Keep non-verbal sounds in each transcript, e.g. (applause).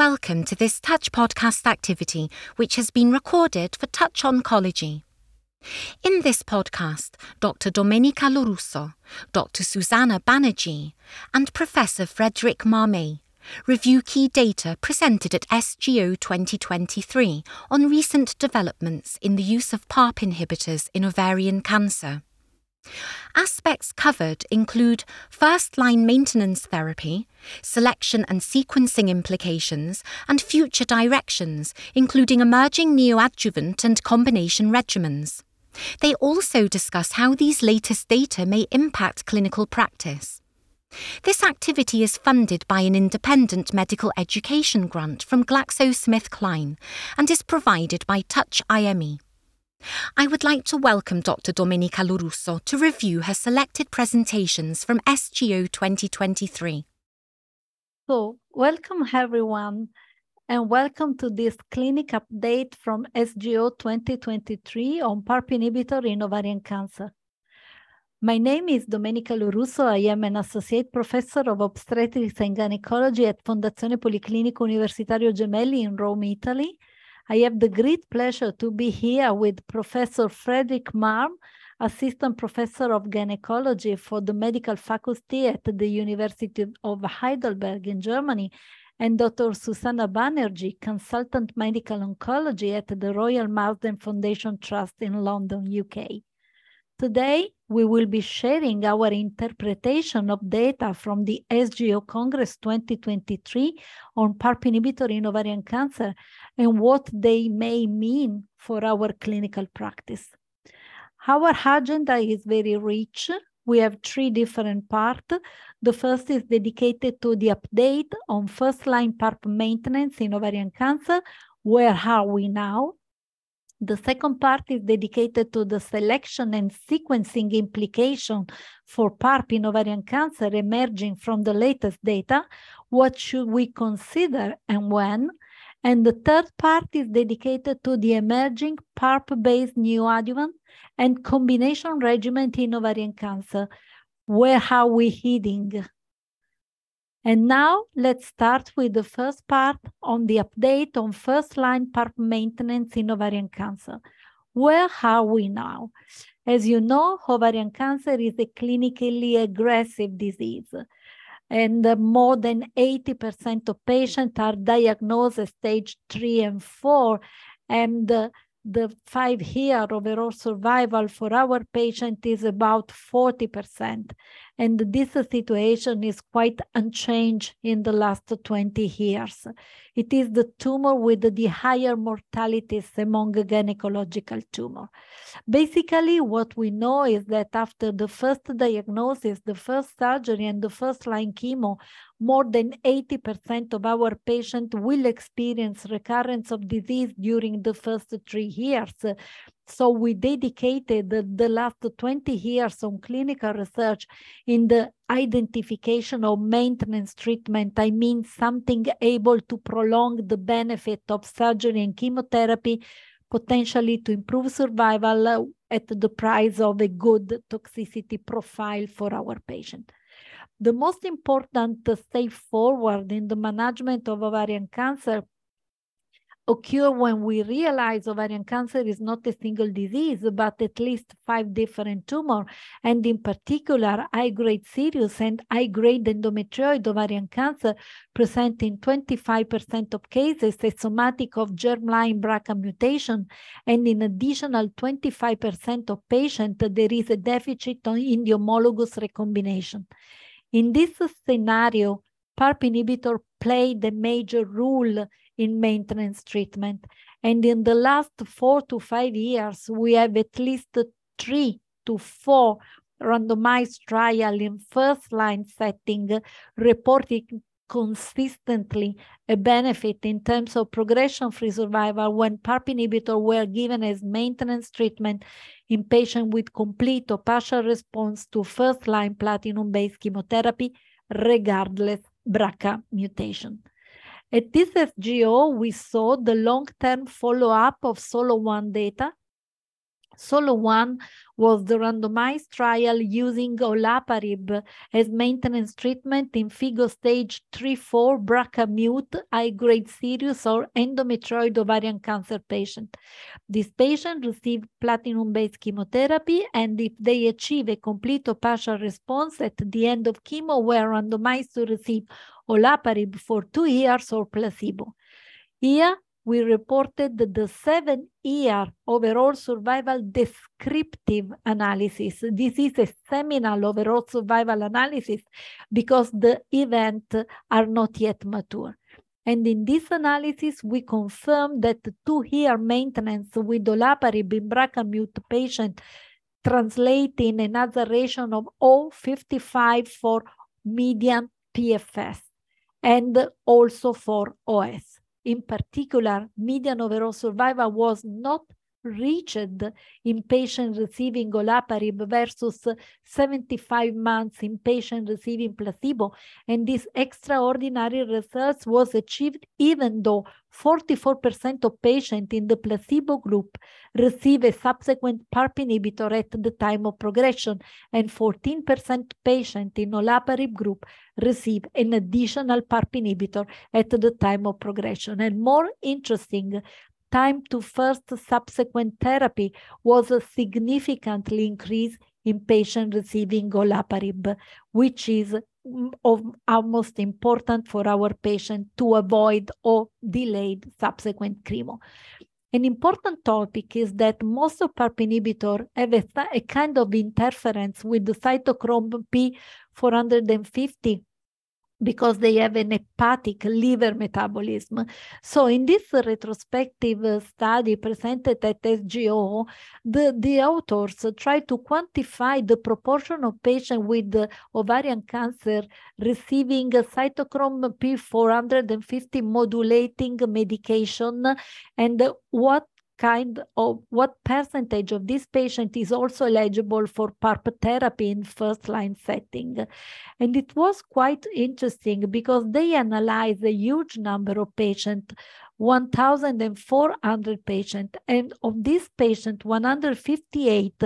welcome to this Touch podcast activity, which has been recorded for Touch Oncology. In this podcast, Dr. Domenica Lorusso, Dr. Susana Banerjee, and Professor Frederik Marmé review key data presented at SGO 2023 on recent developments in the use of PARP inhibitors in ovarian cancer. Aspects covered include first line maintenance therapy, selection and sequencing implications, and future directions, including emerging neoadjuvant and combination regimens. They also discuss how these latest data may impact clinical practice. This activity is funded by an independent medical education grant from GlaxoSmithKline and is provided by Touch IME. I would like to welcome Dr. Domenica Lorusso to review her selected presentations from SGO 2023. So, welcome everyone, and welcome to this clinic update from SGO 2023 on PARP inhibitor in ovarian cancer. My name is Domenica Lorusso. I am an associate professor of obstetrics and gynecology at Fondazione Policlinico Universitario Gemelli in Rome, Italy I have the great pleasure to be here with Professor Frederik Marmé, Assistant Professor of Gynecology for the Medical Faculty at the University of Heidelberg in Germany, and Dr. Susana Banerjee, Consultant Medical Oncology at the Royal Marsden Foundation Trust in London, UK. Today, we will be sharing our interpretation of data from the SGO Congress 2023 on PARP inhibitor in ovarian cancer and what they may mean for our clinical practice. Our agenda is very rich. We have three different parts. The first is dedicated to the update on first-line PARP maintenance in ovarian cancer. Where are we now? The second part is dedicated to the selection and sequencing implication for PARP in ovarian cancer emerging from the latest data. What should we consider and when? And the third part is dedicated to the emerging PARP-based new neoadjuvant and combination regimen in ovarian cancer. Where are we heading? And now let's start with the first part on the update on first-line PARP maintenance in ovarian cancer. Where are we now? As you know, ovarian cancer is a clinically aggressive disease, and more than 80% of patients are diagnosed as stage three and four, and the five-year overall survival for our patient is about 40%. And this situation is quite unchanged in the last 20 years. It is the tumor with the higher mortalities among gynecological tumor. Basically, what we know is that after the first diagnosis, the first surgery, and the first line chemo, more than 80% of our patients will experience recurrence of disease during the first three years. So we dedicated the, the last 20 years on clinical research in the identification of maintenance treatment. I mean something able to prolong the benefit of surgery and chemotherapy, potentially to improve survival uh, at the price of a good toxicity profile for our patient. The most important step forward in the management of ovarian cancer occur when we realize ovarian cancer is not a single disease, but at least five different tumors, and in particular, high-grade serous and high-grade endometrioid ovarian cancer present in 25% of cases a somatic of germline BRCA mutation, and in additional 25% of patients, there is a deficit in the homologous recombination. In this scenario, PARP inhibitor played a major role in maintenance treatment. And in the last four to five years, we have at least three to four randomized trial in first line setting reporting consistently a benefit in terms of progression-free survival when PARP inhibitor were given as maintenance treatment in patients with complete or partial response to first-line platinum-based chemotherapy, regardless BRCA mutation. At this SGO, we saw the long-term follow-up of SOLO-1 data. Solo one was the randomized trial using olaparib as maintenance treatment in FIGO stage 3-4 BRCA mute high-grade serous or endometrioid ovarian cancer patient. This patient received platinum-based chemotherapy and if they achieve a complete or partial response at the end of chemo were randomized to receive olaparib for two years or placebo. Here, we reported the seven-year overall survival descriptive analysis. This is a seminal overall survival analysis because the events are not yet mature. And in this analysis, we confirmed that two-year maintenance with olaparib in BRCA mute patient translating an acceleration of 0.55 for median PFS and also for OS in particular, median overall survival was not reached in patients receiving olaparib versus 75 months in patients receiving placebo. And this extraordinary results was achieved even though 44% of patients in the placebo group receive a subsequent PARP inhibitor at the time of progression, and 14% patients in olaparib group receive an additional PARP inhibitor at the time of progression. And more interesting, time to first subsequent therapy was significantly increased in patients receiving olaparib, which is of utmost important for our patient to avoid or delayed subsequent chemo. An important topic is that most of PARP inhibitor have a, a kind of interference with the cytochrome P450 because they have an hepatic liver metabolism. So in this retrospective study presented at SGO, the, the authors try to quantify the proportion of patients with ovarian cancer receiving cytochrome P450 modulating medication and what kind of what percentage of this patient is also eligible for PARP therapy in first line setting. And it was quite interesting because they analyzed a huge number of patients 1,400 patients, and of these patients, 158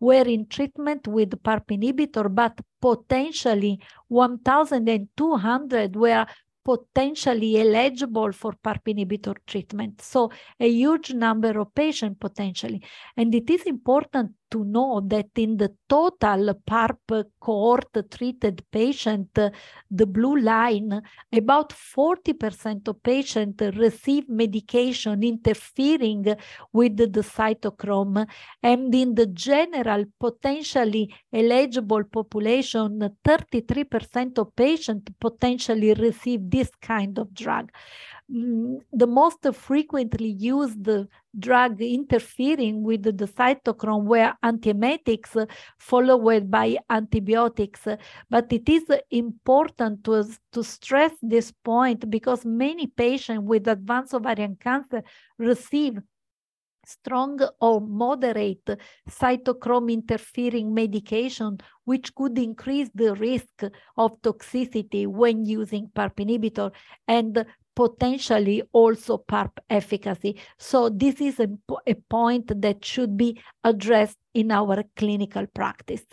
were in treatment with PARP inhibitor, but potentially 1,200 were potentially eligible for PARP inhibitor treatment. So a huge number of patients potentially. And it is important to know that in the total PARP cohort treated patient, the blue line, about 40% of patients receive medication interfering with the cytochrome. And in the general potentially eligible population, 33% of patients potentially receive this kind of drug. The most frequently used drug interfering with the cytochrome were antiemetics followed by antibiotics. But it is important to, to stress this point because many patients with advanced ovarian cancer receive strong or moderate cytochrome interfering medication, which could increase the risk of toxicity when using PARP inhibitor. And potentially also PARP efficacy. So this is a, a point that should be addressed in our clinical practice.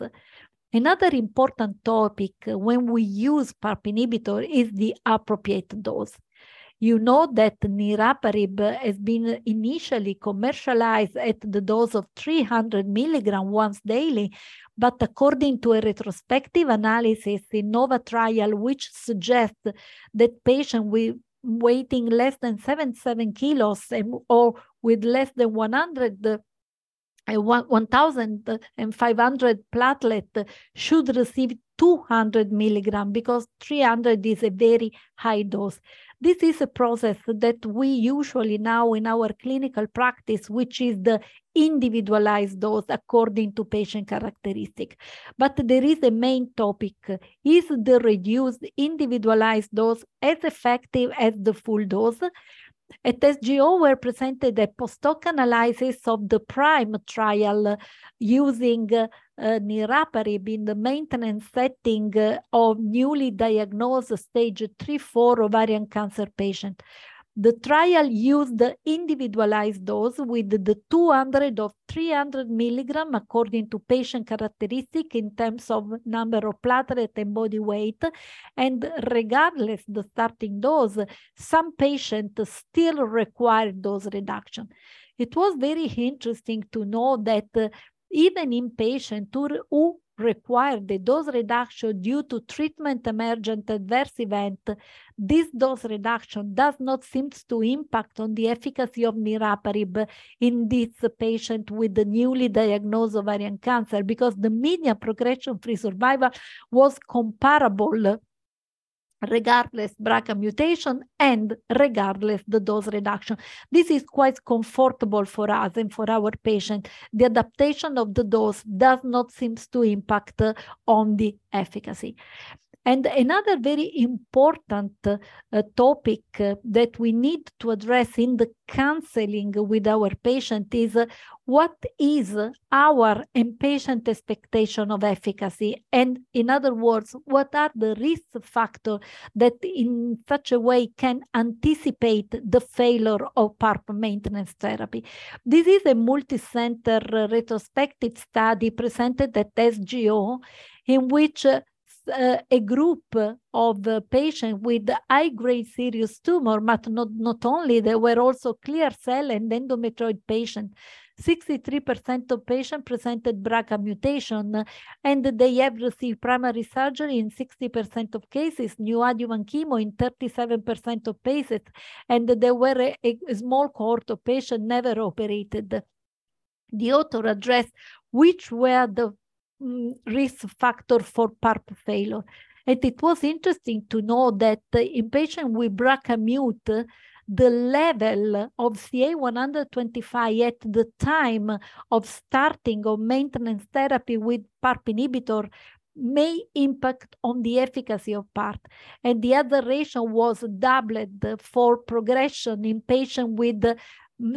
Another important topic when we use PARP inhibitor is the appropriate dose. You know that niraparib has been initially commercialized at the dose of 300 milligram once daily, but according to a retrospective analysis in NOVA trial, which suggests that patients with weighing less than 77 kilos or with less than 100 uh, 1,500 platelet should receive 200 milligram because 300 is a very high dose. This is a process that we usually now in our clinical practice, which is the individualized those according to patient characteristic. But there is a main topic. Is the reduced individualized dose as effective as the full dose? At SGO were presented a post-hoc analysis of the PRIME trial using uh, niraparib in the maintenance setting of newly diagnosed stage 3-4 ovarian cancer patient. The trial used the individualized dose with the 200 or 300 milligram according to patient characteristic in terms of number of platelet and body weight. And regardless the starting dose, some patients still require dose reduction. It was very interesting to know that uh, even in patients who required the dose reduction due to treatment emergent adverse event, this dose reduction does not seem to impact on the efficacy of niraparib in this patient with the newly diagnosed ovarian cancer because the median progression-free survival was comparable regardless BRCA mutation and regardless the dose reduction. This is quite comfortable for us and for our patient. The adaptation of the dose does not seem to impact on the efficacy. And another very important uh, topic uh, that we need to address in the counseling with our patient is uh, what is our and patient expectation of efficacy? And in other words, what are the risk factors that in such a way can anticipate the failure of PARP maintenance therapy? This is a multi-center retrospective study presented at SGO in which uh, a group of uh, patients with high-grade serous tumor, but not, not only, there were also clear cell and endometrioid patients. 63% of patients presented BRCA mutation, and they have received primary surgery in 60% of cases, neoadjuvant chemo in 37% of cases, and there were a, a small cohort of patients never operated. The author addressed which were the Mm, risk factor for PARP failure. And it was interesting to know that in patients with BRCA mute, the level of CA125 at the time of starting of maintenance therapy with PARP inhibitor may impact on the efficacy of PARP. And the other ratio was doubled for progression in patients with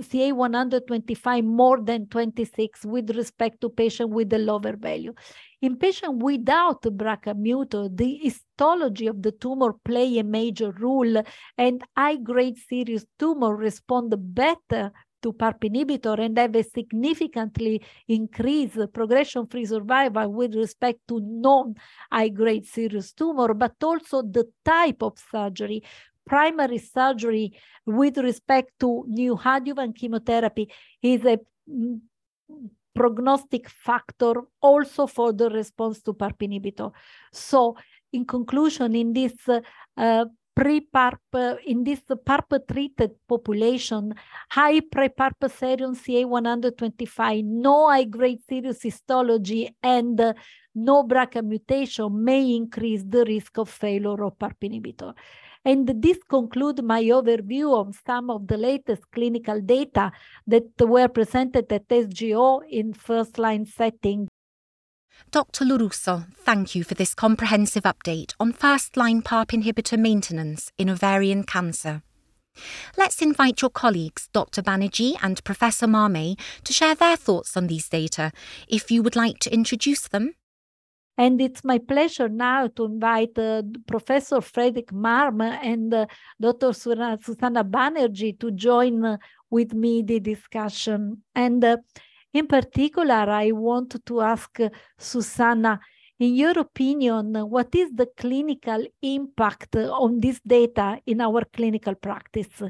CA 125 more than 26 with respect to patient with the lower value. In patient without BRCA mutant, the histology of the tumor play a major role and high-grade serous tumor respond better to PARP inhibitor and have a significantly increased progression-free survival with respect to non-high-grade serous tumor, but also the type of surgery primary surgery with respect to neoadjuvant chemotherapy is a prognostic factor also for the response to PARP inhibitor. So in conclusion, in this uh, pre-PARP, uh, in this PARP-treated population, high pre-PARP serum CA125, no high-grade serous histology, and uh, no BRCA mutation may increase the risk of failure of PARP inhibitor. And this concludes my overview of some of the latest clinical data that were presented at SGO in first-line setting. Dr. Lorusso, thank you for this comprehensive update on first-line PARP inhibitor maintenance in ovarian cancer. Let's invite your colleagues, Dr. Banerjee and Professor Marmé, to share their thoughts on these data. If you would like to introduce them. And it's my pleasure now to invite uh, Professor Frederik Marmé and uh, Dr. Susana Banerjee to join uh, with me the discussion. And uh, in particular, I want to ask uh, Susana, in your opinion, what is the clinical impact on this data in our clinical practice?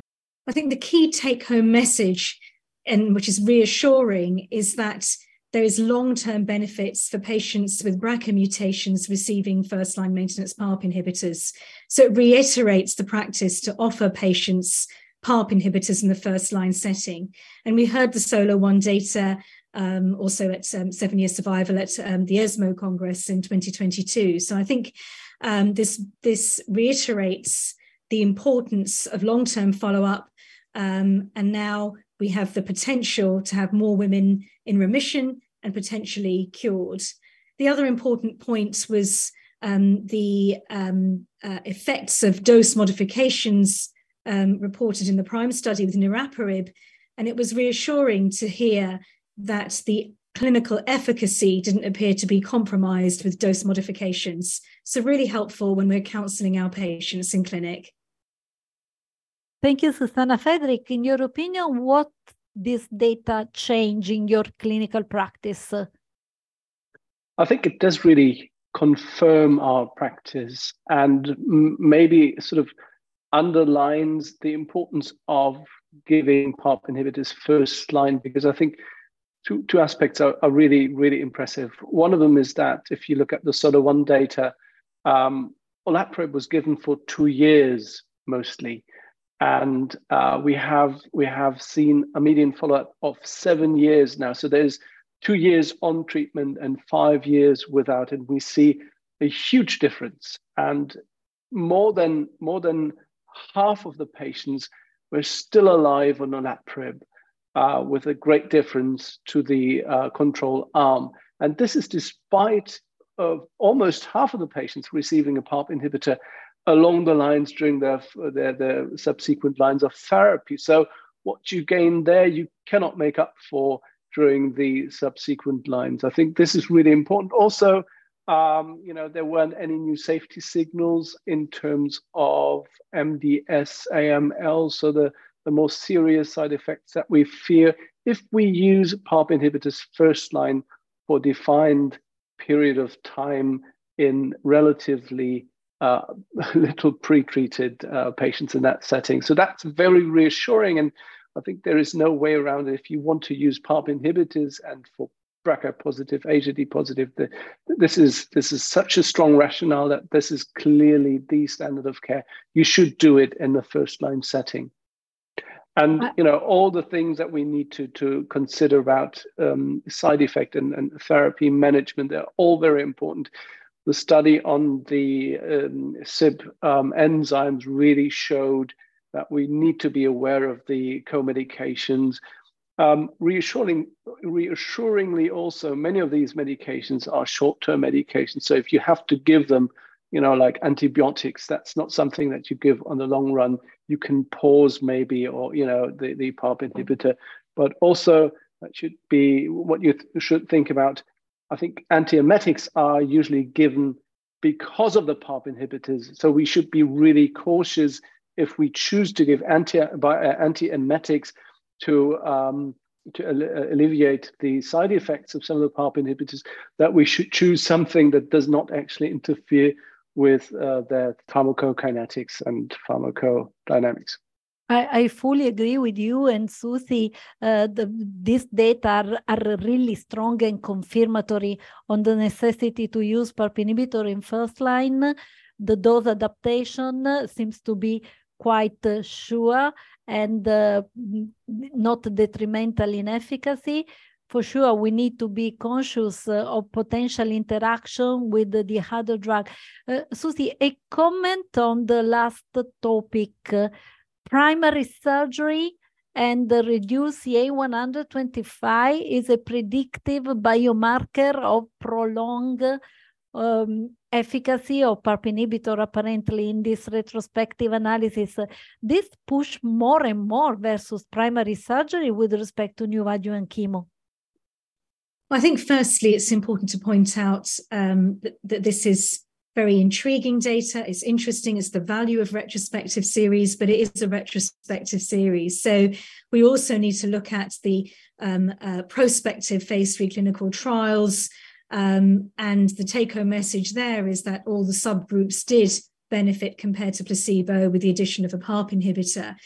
I think the key take home message, and which is reassuring, is that there is long-term benefits for patients with BRCA mutations receiving first-line maintenance PARP inhibitors. So it reiterates the practice to offer patients PARP inhibitors in the first-line setting. And we heard the SOLO-1 data um, also at um, seven-year survival at um, the ESMO Congress in 2022. So I think um, this, this reiterates the importance of long-term follow-up um, and now we have the potential to have more women in remission and potentially cured. The other important point was um, the um, uh, effects of dose modifications um, reported in the PRIME study with niraparib. And it was reassuring to hear that the clinical efficacy didn't appear to be compromised with dose modifications. So, really helpful when we're counseling our patients in clinic. Thank you, Susana. Frederik, in your opinion, what this data change in your clinical practice? I think it does really confirm our practice and maybe sort of underlines the importance of giving PARP inhibitors first line because I think two, two aspects are, are really, really impressive. One of them is that if you look at the SOLO1 data, um, olaparib was given for two years mostly. And uh, we have we have seen a median follow-up of seven years now. So there's two years on treatment and five years without, and we see a huge difference. And more than more than half of the patients were still alive on olaparib, uh, with a great difference to the uh, control arm. And this is despite of almost half of the patients receiving a PARP inhibitor along the lines during their, their, their subsequent lines of therapy. So what you gain there, you cannot make up for during the subsequent lines. I think this is really important. Also, um, you know, there weren't any new safety signals in terms of MDS AML. So the, the more serious side effects that we fear if we use PARP inhibitors first line for defined period of time in relatively uh, (laughs) little pre-treated uh, patients in that setting. So that's very reassuring. And I think there is no way around it. If you want to use PARP inhibitors and for BRCA positive, HRD positive, the, this is this is such a strong rationale that this is clearly the standard of care. You should do it in the first line setting. And you know all the things that we need to to consider about um, side effect and, and therapy management. They're all very important the study on the um, CYP um, enzymes really showed that we need to be aware of the co-medications. Um, reassuring, reassuringly also, many of these medications are short-term medications. So if you have to give them, you know, like antibiotics, that's not something that you give on the long run. You can pause maybe, or, you know, the, the PARP inhibitor. But also that should be what you th should think about I think antiemetics are usually given because of the PARP inhibitors. So we should be really cautious if we choose to give anti uh, antiemetics to um, to uh, alleviate the side effects of some of the PARP inhibitors, that we should choose something that does not actually interfere with uh, their pharmacokinetics and pharmacodynamics. I, I fully agree with you and Susie. Uh, the, these data are, are really strong and confirmatory on the necessity to use PARP inhibitor in first line. The dose adaptation seems to be quite uh, sure and uh, not detrimental in efficacy. For sure, we need to be conscious uh, of potential interaction with the, the other drug. Uh, Susie, a comment on the last topic primary surgery and the reduced CA125 is a predictive biomarker of prolonged um, efficacy of PARP inhibitor apparently in this retrospective analysis. This push more and more versus primary surgery with respect to new neoadjuvant chemo. I think firstly, it's important to point out um, that, that this is very intriguing data. It's interesting. It's the value of retrospective series, but it is a retrospective series. So we also need to look at the um, uh, prospective phase three clinical trials. Um, and the take home message there is that all the subgroups did benefit compared to placebo with the addition of a PARP inhibitor.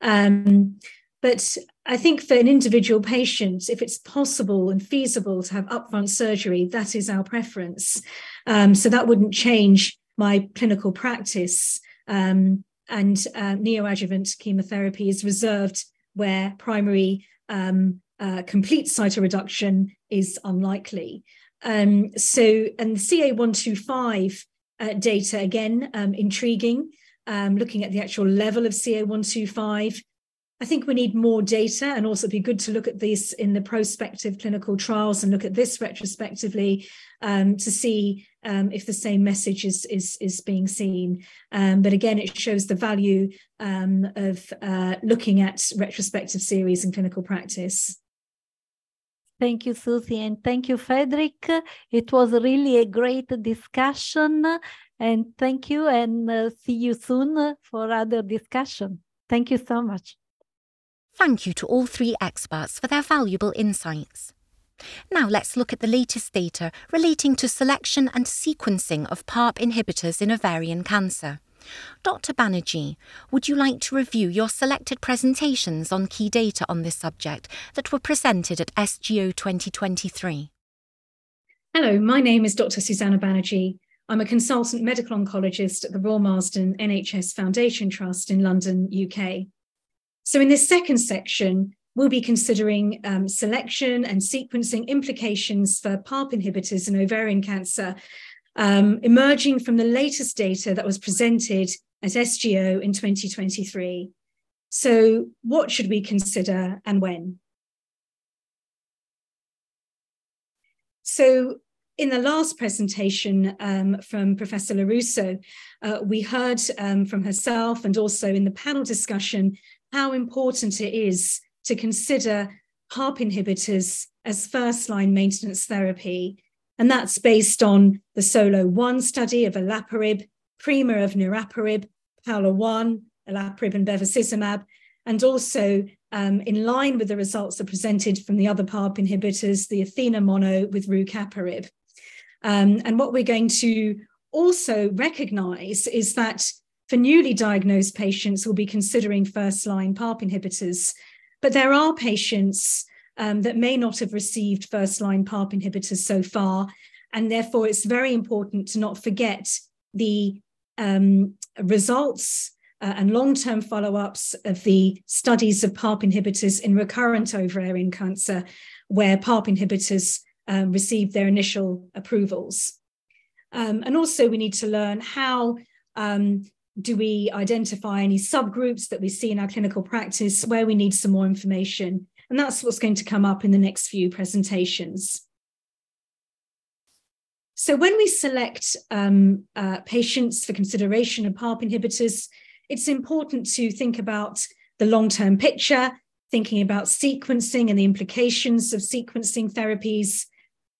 Um, but I think for an individual patient, if it's possible and feasible to have upfront surgery, that is our preference. Um, so that wouldn't change my clinical practice. Um, and uh, neoadjuvant chemotherapy is reserved where primary um, uh, complete cytoreduction is unlikely. Um, so, and CA125 uh, data, again, um, intriguing, um, looking at the actual level of CA125 I think we need more data and also it'd be good to look at this in the prospective clinical trials and look at this retrospectively um, to see um, if the same message is, is, is being seen. Um, but again, it shows the value um, of uh, looking at retrospective series in clinical practice. Thank you, Susie, and thank you, Frederik. It was really a great discussion, and thank you, and uh, see you soon for other discussion. Thank you so much. Thank you to all three experts for their valuable insights. Now let's look at the latest data relating to selection and sequencing of PARP inhibitors in ovarian cancer. Dr. Banerjee, would you like to review your selected presentations on key data on this subject that were presented at SGO 2023? Hello, my name is Dr. Susana Banerjee. I'm a consultant medical oncologist at the Royal Marsden NHS Foundation Trust in London, UK. So, in this second section, we'll be considering um, selection and sequencing implications for PARP inhibitors in ovarian cancer um, emerging from the latest data that was presented at SGO in 2023. So, what should we consider and when? So, in the last presentation um, from Professor Lorusso, uh, we heard um, from herself and also in the panel discussion how important it is to consider PARP inhibitors as first line maintenance therapy and that's based on the SOLO 1 study of olaparib, PRIMA of niraparib, PAOLA 1, olaparib and bevacizumab, and also um, in line with the results that presented from the other PARP inhibitors, the Athena mono with rucaparib. Um, and what we're going to also recognize is that for newly diagnosed patients, we'll be considering first line PARP inhibitors. But there are patients um, that may not have received first line PARP inhibitors so far. And therefore, it's very important to not forget the um, results uh, and long term follow ups of the studies of PARP inhibitors in recurrent ovarian cancer, where PARP inhibitors um, received their initial approvals. Um, and also, we need to learn how um, do we identify any subgroups that we see in our clinical practice where we need some more information and that's what's going to come up in the next few presentations. So when we select um, uh, patients for consideration of PARP inhibitors, it's important to think about the long-term picture, thinking about sequencing and the implications of sequencing therapies.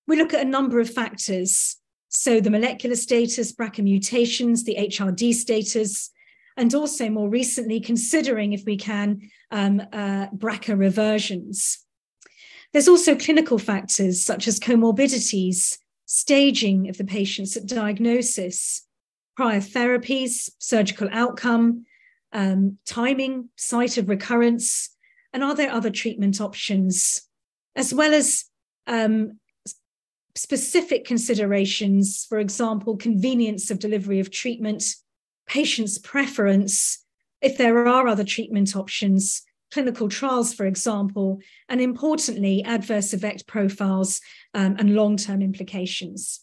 We look at a number of factors. So the molecular status, BRCA mutations, the HRD status, and also more recently considering if we can um, uh, BRCA reversions. There's also clinical factors such as comorbidities, staging of the patients at diagnosis, prior therapies, surgical outcome, um, timing, site of recurrence, and are there other treatment options, as well as um, specific considerations, for example, convenience of delivery of treatment, patient's preference, if there are other treatment options, clinical trials, for example, and importantly, adverse effect profiles um, and long term implications.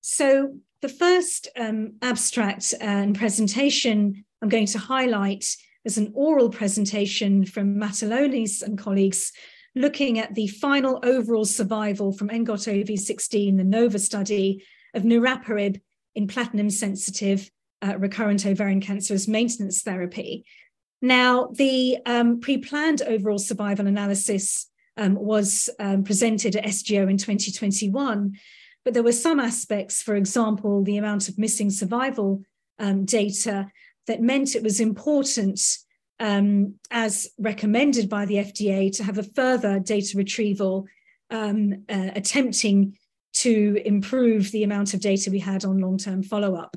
So, the first um, abstract and presentation I'm going to highlight is an oral presentation from Matulonis and colleagues looking at the final overall survival from ENGOT OV16, the NOVA study of niraparib in platinum sensitive uh, recurrent ovarian cancer as maintenance therapy. Now, the um, pre planned overall survival analysis um, was um, presented at SGO in 2021, but there were some aspects, for example, the amount of missing survival um, data, that meant it was important, um, as recommended by the FDA, to have a further data retrieval um, uh, attempting to improve the amount of data we had on long term follow up.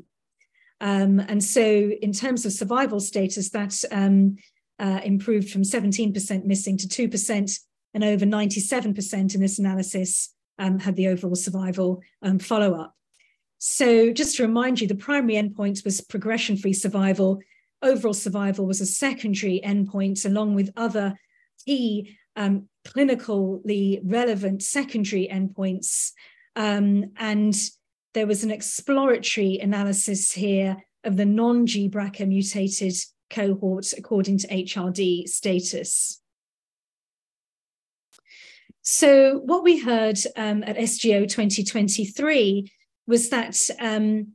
Um, and so, in terms of survival status, that um, uh, improved from 17% missing to 2%, and over 97% in this analysis um, had the overall survival um, follow up. So, just to remind you, the primary endpoint was progression free survival. Overall survival was a secondary endpoint, along with other key um, clinically relevant secondary endpoints um, and there was an exploratory analysis here of the non GBRCA mutated cohort according to HRD status. So, what we heard um, at SGO 2023 was that um,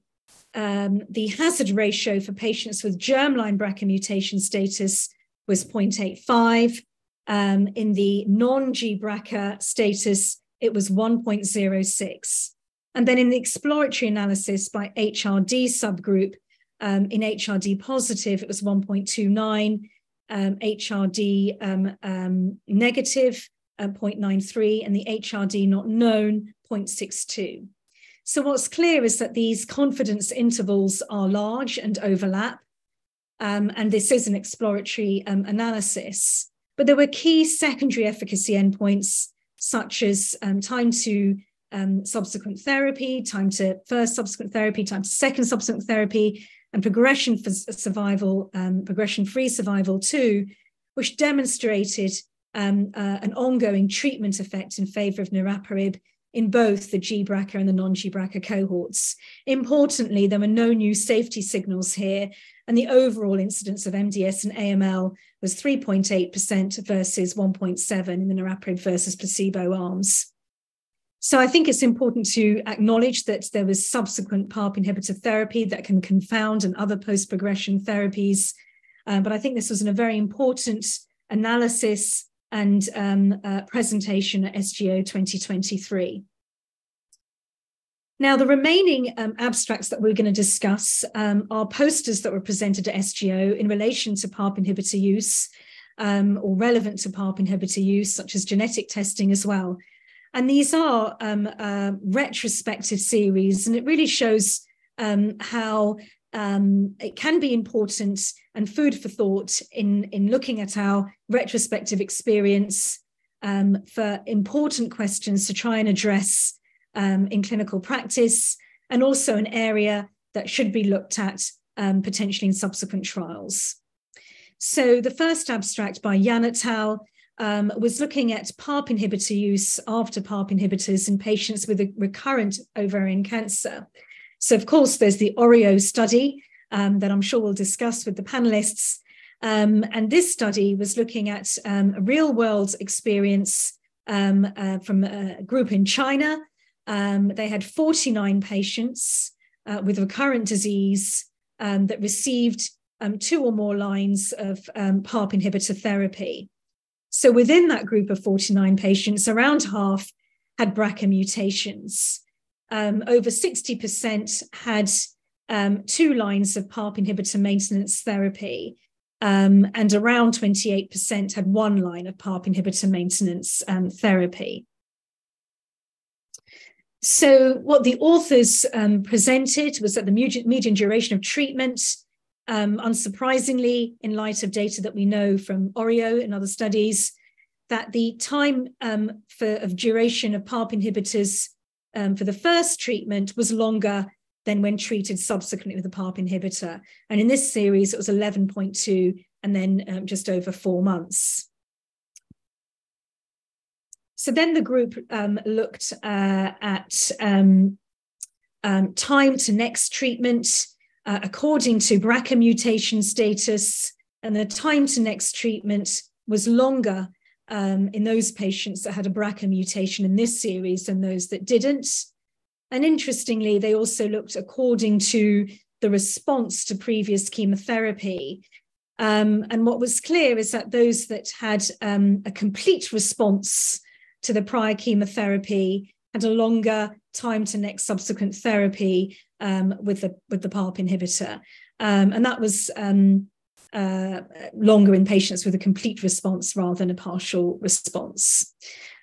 um, the hazard ratio for patients with germline BRCA mutation status was 0.85. Um, in the non GBRCA status, it was 1.06. And then in the exploratory analysis by HRD subgroup, Um, in HRD positive, it was 1.29, um, HRD um, um, negative, uh, 0.93, and the HRD not known, 0.62. So what's clear is that these confidence intervals are large and overlap, um, and this is an exploratory um, analysis. But there were key secondary efficacy endpoints, such as um, time to um, subsequent therapy, time to first subsequent therapy, time to second subsequent therapy, and progression for survival, um, progression-free survival too, which demonstrated um, uh, an ongoing treatment effect in favor of niraparib in both the GBRCA and the non-GBRCA cohorts. Importantly, there were no new safety signals here, and the overall incidence of MDS and AML was 3.8% versus 1.7 in the niraparib versus placebo arms. So I think it's important to acknowledge that there was subsequent PARP inhibitor therapy that can confound and other post-progression therapies. Um, but I think this was a very important analysis and um, uh, presentation at SGO 2023. Now, the remaining um, abstracts that we're going to discuss um, are posters that were presented at SGO in relation to PARP inhibitor use um, or relevant to PARP inhibitor use, such as genetic testing as well. And these are um, uh, retrospective series, and it really shows um, how um, it can be important and food for thought in, in looking at our retrospective experience um, for important questions to try and address um, in clinical practice, and also an area that should be looked at um, potentially in subsequent trials. So the first abstract by Yan et al um, was looking at PARP inhibitor use after PARP inhibitors in patients with a recurrent ovarian cancer. So, of course, there's the OREO study um, that I'm sure we'll discuss with the panelists. Um, and this study was looking at um, a real world experience um, uh, from a group in China. Um, they had 49 patients uh, with recurrent disease that received two or more lines of PARP inhibitor therapy. So within that group of 49 patients, around half had BRCA mutations. Um, over 60% had um, two lines of PARP inhibitor maintenance therapy, um, and around 28% had one line of PARP inhibitor maintenance um, therapy. So, what the authors um, presented was that the median duration of treatment um, unsurprisingly, in light of data that we know from Oreo and other studies, that the time for, of duration of PARP inhibitors um, for the first treatment was longer than when treated subsequently with a PARP inhibitor. And in this series, it was 11.2 and then um, just over four months. So then the group um, looked uh, at um, um, time to next treatment uh, according to BRCA mutation status, and the time to next treatment was longer um, in those patients that had a BRCA mutation in this series than those that didn't. And interestingly, they also looked according to the response to previous chemotherapy. Um, and what was clear is that those that had um, a complete response to the prior chemotherapy had a longer time to next subsequent therapy um, with the with the PARP inhibitor, um, and that was um, uh, longer in patients with a complete response rather than a partial response.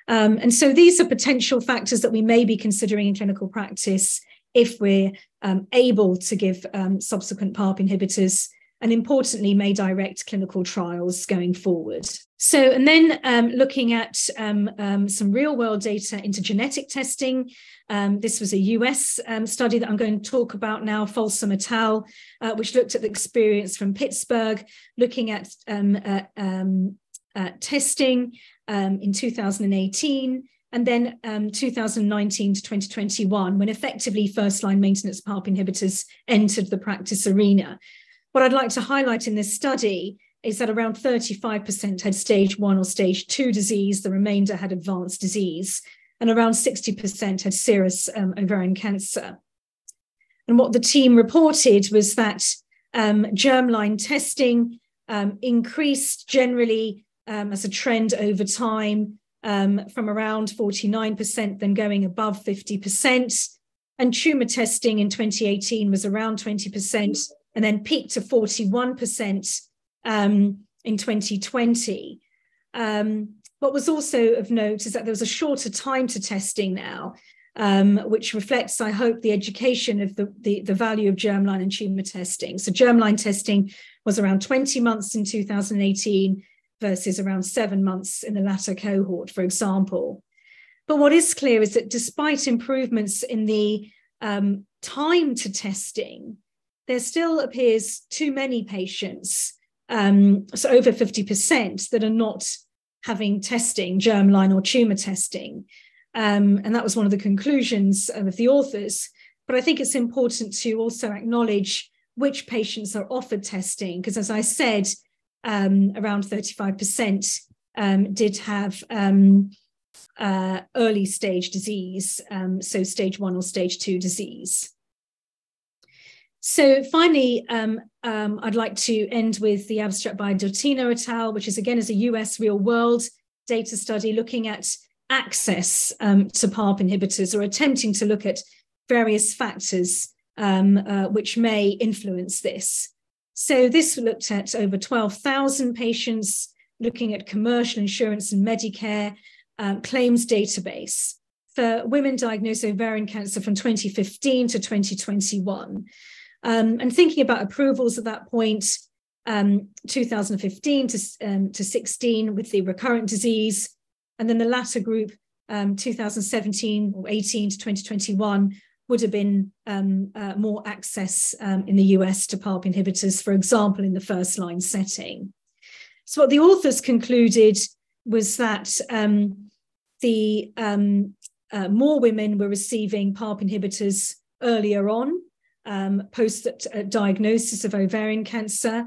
Um, and so these are potential factors that we may be considering in clinical practice if we're um, able to give um, subsequent PARP inhibitors and importantly may direct clinical trials going forward. So, and then um, looking at um, um, some real world data into genetic testing. Um, this was a US um, study that I'm going to talk about now, Folsom et al., uh, which looked at the experience from Pittsburgh, looking at um, uh, uh, testing in 2018 and then um, 2019 to 2021, when effectively first line maintenance PARP inhibitors entered the practice arena. What I'd like to highlight in this study is that around 35% had stage one or stage two disease, the remainder had advanced disease, and around 60% had serous um, ovarian cancer. And what the team reported was that um, germline testing um, increased generally um, as a trend over time um, from around 49%, then going above 50%. And tumor testing in 2018 was around 20%, and then peaked to 41% um, in 2020. Um, what was also of note is that there was a shorter time to testing now, um, which reflects, I hope, the education of the, the, the, value of germline and tumor testing. So germline testing was around 20 months in 2018 versus around seven months in the latter cohort, for example. But what is clear is that despite improvements in the um, time to testing, there still appears too many patients, um, so over 50%, that are not having testing, germline or tumor testing. Um, and that was one of the conclusions of the authors. But I think it's important to also acknowledge which patients are offered testing, because as I said, um, around 35% um, did have um, uh, early stage disease, um, so stage one or stage two disease. So finally, um, um, I'd like to end with the abstract by Dottino et al., which is again is a US real world data study looking at access um, to PARP inhibitors or attempting to look at various factors um, uh, which may influence this. So this looked at over 12,000 patients, looking at commercial insurance and Medicare um, claims database for women diagnosed ovarian cancer from 2015 to 2021. Um, and thinking about approvals at that point, um, 2015 to, um, to 16 with the recurrent disease, and then the latter group, um, 2017 or 18 to 2021, would have been um, uh, more access um, in the US to PARP inhibitors, for example, in the first line setting. So, what the authors concluded was that the uh, more women were receiving PARP inhibitors earlier on, um, post uh, diagnosis of ovarian cancer,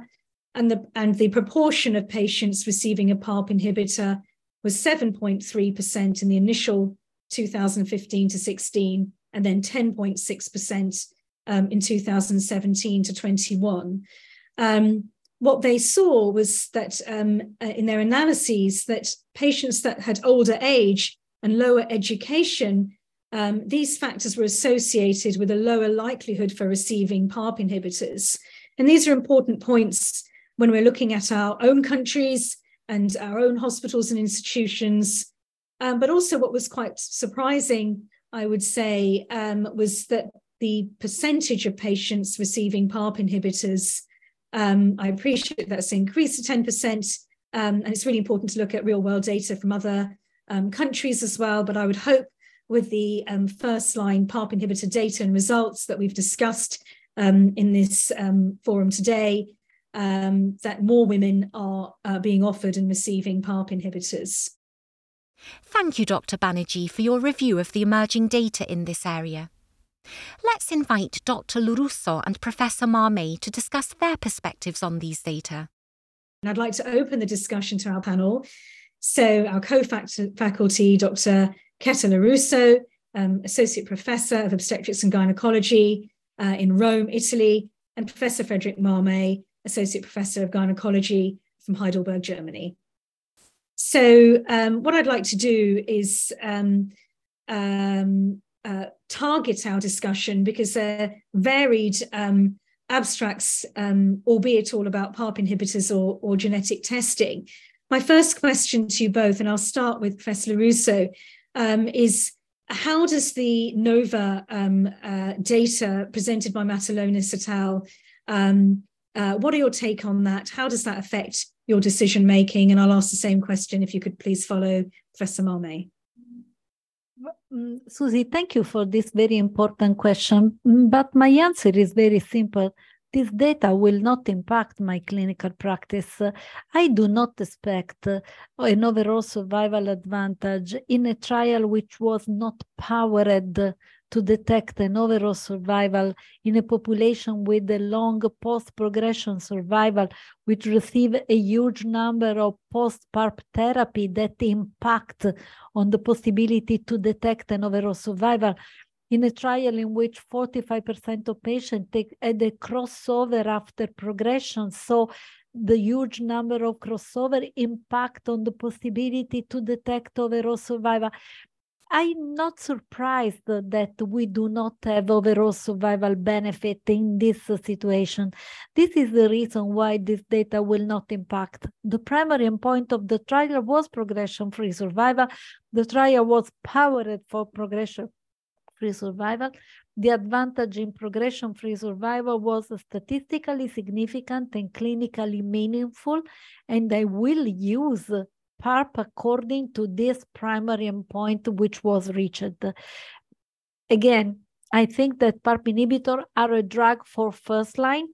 and the and the proportion of patients receiving a PARP inhibitor was 7.3% in the initial 2015 to 16, and then 10.6% um, in 2017 to 21. Um, what they saw was that um, uh, in their analyses that patients that had older age and lower education um, these factors were associated with a lower likelihood for receiving PARP inhibitors. And these are important points when we're looking at our own countries and our own hospitals and institutions. Um, but also, what was quite surprising, I would say, um, was that the percentage of patients receiving PARP inhibitors, um, I appreciate that's increased to 10%. Um, and it's really important to look at real world data from other um, countries as well. But I would hope with the um, first line PARP inhibitor data and results that we've discussed um, in this um, forum today, um, that more women are uh, being offered and receiving PARP inhibitors. Thank you, Dr. Banerjee, for your review of the emerging data in this area. Let's invite Dr. Lorusso and Professor Marmé to discuss their perspectives on these data. And I'd like to open the discussion to our panel. So, our co faculty, Dr. Keta Lorusso, um, Associate Professor of Obstetrics and Gynecology uh, in Rome, Italy, and Professor Frederik Marmé, Associate Professor of Gynecology from Heidelberg, Germany. So, um, what I'd like to do is um, um, uh, target our discussion because they're varied um, abstracts, um, albeit all about PARP inhibitors or, or, genetic testing. My first question to you both, and I'll start with Professor Lorusso, um, is how does the NOVA um, uh, data presented by Matulonis et al. Um, uh, what are your take on that? How does that affect your decision making? And I'll ask the same question if you could please follow Professor Marmé. Mm, Susie, thank you for this very important question. But my answer is very simple this data will not impact my clinical practice. I do not expect uh, an overall survival advantage in a trial which was not powered to detect an overall survival in a population with a long post-progression survival, which receive a huge number of post-PARP therapy that impact on the possibility to detect an overall survival in a trial in which 45% of patients take, uh, had a crossover after progression. So the huge number of crossover impact on the possibility to detect overall survival. I'm not surprised that we do not have overall survival benefit in this situation. This is the reason why this data will not impact. The primary endpoint of the trial was progression-free survival. The trial was powered for progression-free survival. The advantage in progression-free survival was statistically significant and clinically meaningful, and I will use PARP according to this primary endpoint which was reached. Again, I think that PARP inhibitor are a drug for first line,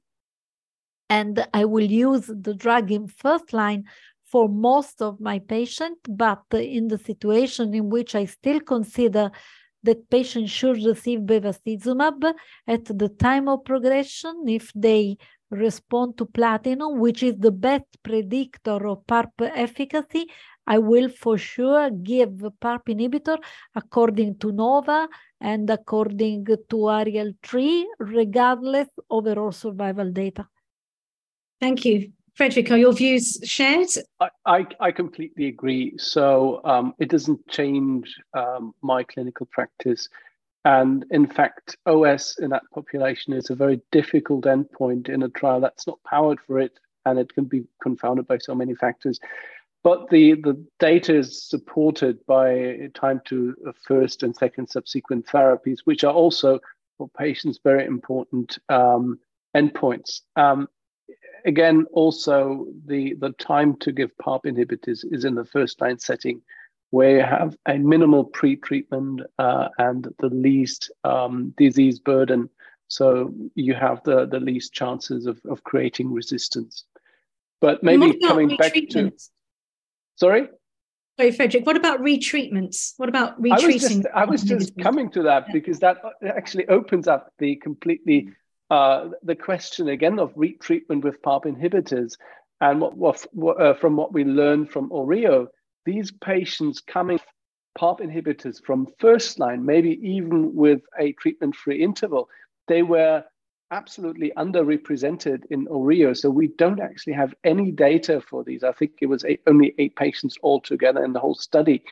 and I will use the drug in first line for most of my patients, but in the situation in which I still consider that patients should receive bevacizumab at the time of progression if they respond to platinum, which is the best predictor of PARP efficacy, I will for sure give PARP inhibitor according to NOVA and according to Ariel 3, regardless of overall survival data. Thank you. Frederik, are your views shared? I, I, I completely agree. So um, it doesn't change um, my clinical practice. And in fact, OS in that population is a very difficult endpoint in a trial that's not powered for it, and it can be confounded by so many factors. But the, the data is supported by time to first and second subsequent therapies, which are also for patients very important um, endpoints. Um, again, also the, the time to give PARP inhibitors is in the first line setting where you have a minimal pre-treatment uh, and the least um, disease burden. So you have the, the least chances of, of creating resistance. But maybe coming back to sorry? Sorry, Frederik. What about retreatments? What about retreating? I was just, I was just coming to that because that actually opens up the completely uh, the question again of retreatment with PARP inhibitors. And what, what, uh, from what we learned from OReO, these patients coming PARP inhibitors from first line, maybe even with a treatment free interval, they were absolutely underrepresented in OReO. So we don't actually have any data for these. I think it was eight, only eight patients altogether in the whole study.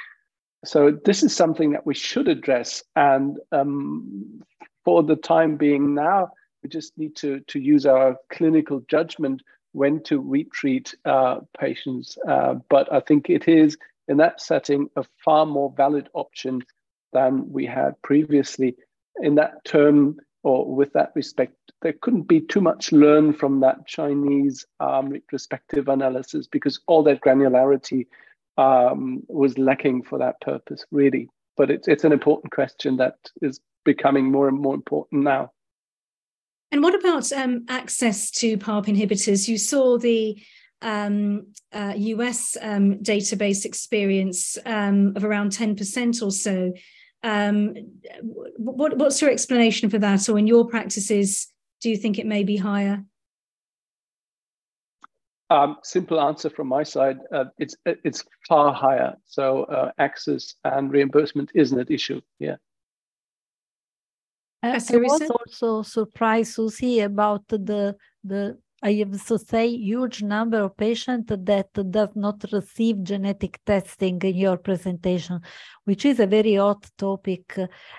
So this is something that we should address. And um, for the time being now, we just need to, to use our clinical judgment when to retreat uh, patients. Uh, but I think it is in that setting a far more valid option than we had previously. In that term, or with that respect, there couldn't be too much learned from that Chinese um, retrospective analysis because all that granularity um, was lacking for that purpose, really. But it's, it's an important question that is becoming more and more important now. And what about um, access to PARP inhibitors? You saw the um, uh, US um, database experience um, of around 10% or so. Um, what, what's your explanation for that? Or in your practices, do you think it may be higher? Um, simple answer from my side: uh, it's it's far higher. So uh, access and reimbursement isn't an issue. Yeah. I, I was also surprised to see about the the I have to say huge number of patients that does not receive genetic testing in your presentation, which is a very hot topic.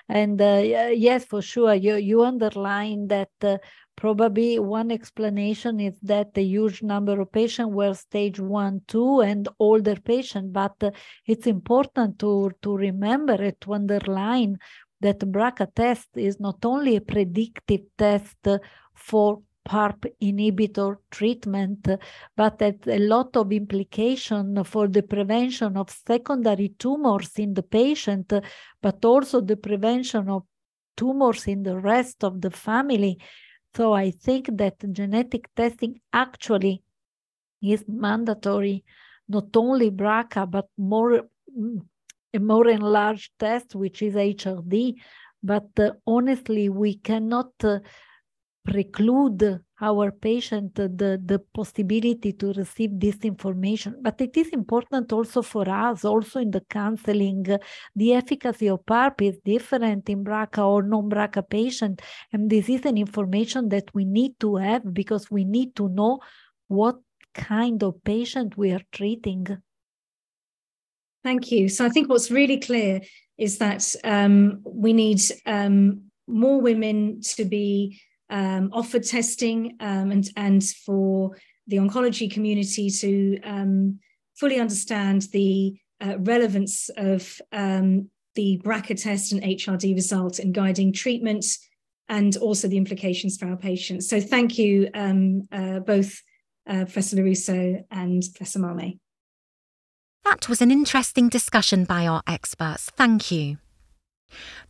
And uh, yes, for sure, you, you underline that uh, probably one explanation is that a huge number of patients were stage one, two, and older patients. But uh, it's important to, to remember it, to underline that BRCA test is not only a predictive test for PARP inhibitor treatment, but has a lot of implication for the prevention of secondary tumors in the patient, but also the prevention of tumors in the rest of the family. So I think that genetic testing actually is mandatory, not only BRCA, but more mm, a more enlarged test, which is HRD. But uh, honestly, we cannot uh, preclude our patient the, the possibility to receive this information. But it is important also for us, also in the counseling, the efficacy of PARP is different in BRCA or non-BRCA patient. And this is an information that we need to have because we need to know what kind of patient we are treating. Thank you. So I think what's really clear is that um, we need um, more women to be um, offered testing um, and, and for the oncology community to um, fully understand the uh, relevance of um, the BRCA test and HRD result in guiding treatment and also the implications for our patients. So thank you uh, both uh, Professor Lorusso and Professor Marmé. That was an interesting discussion by our experts. Thank you.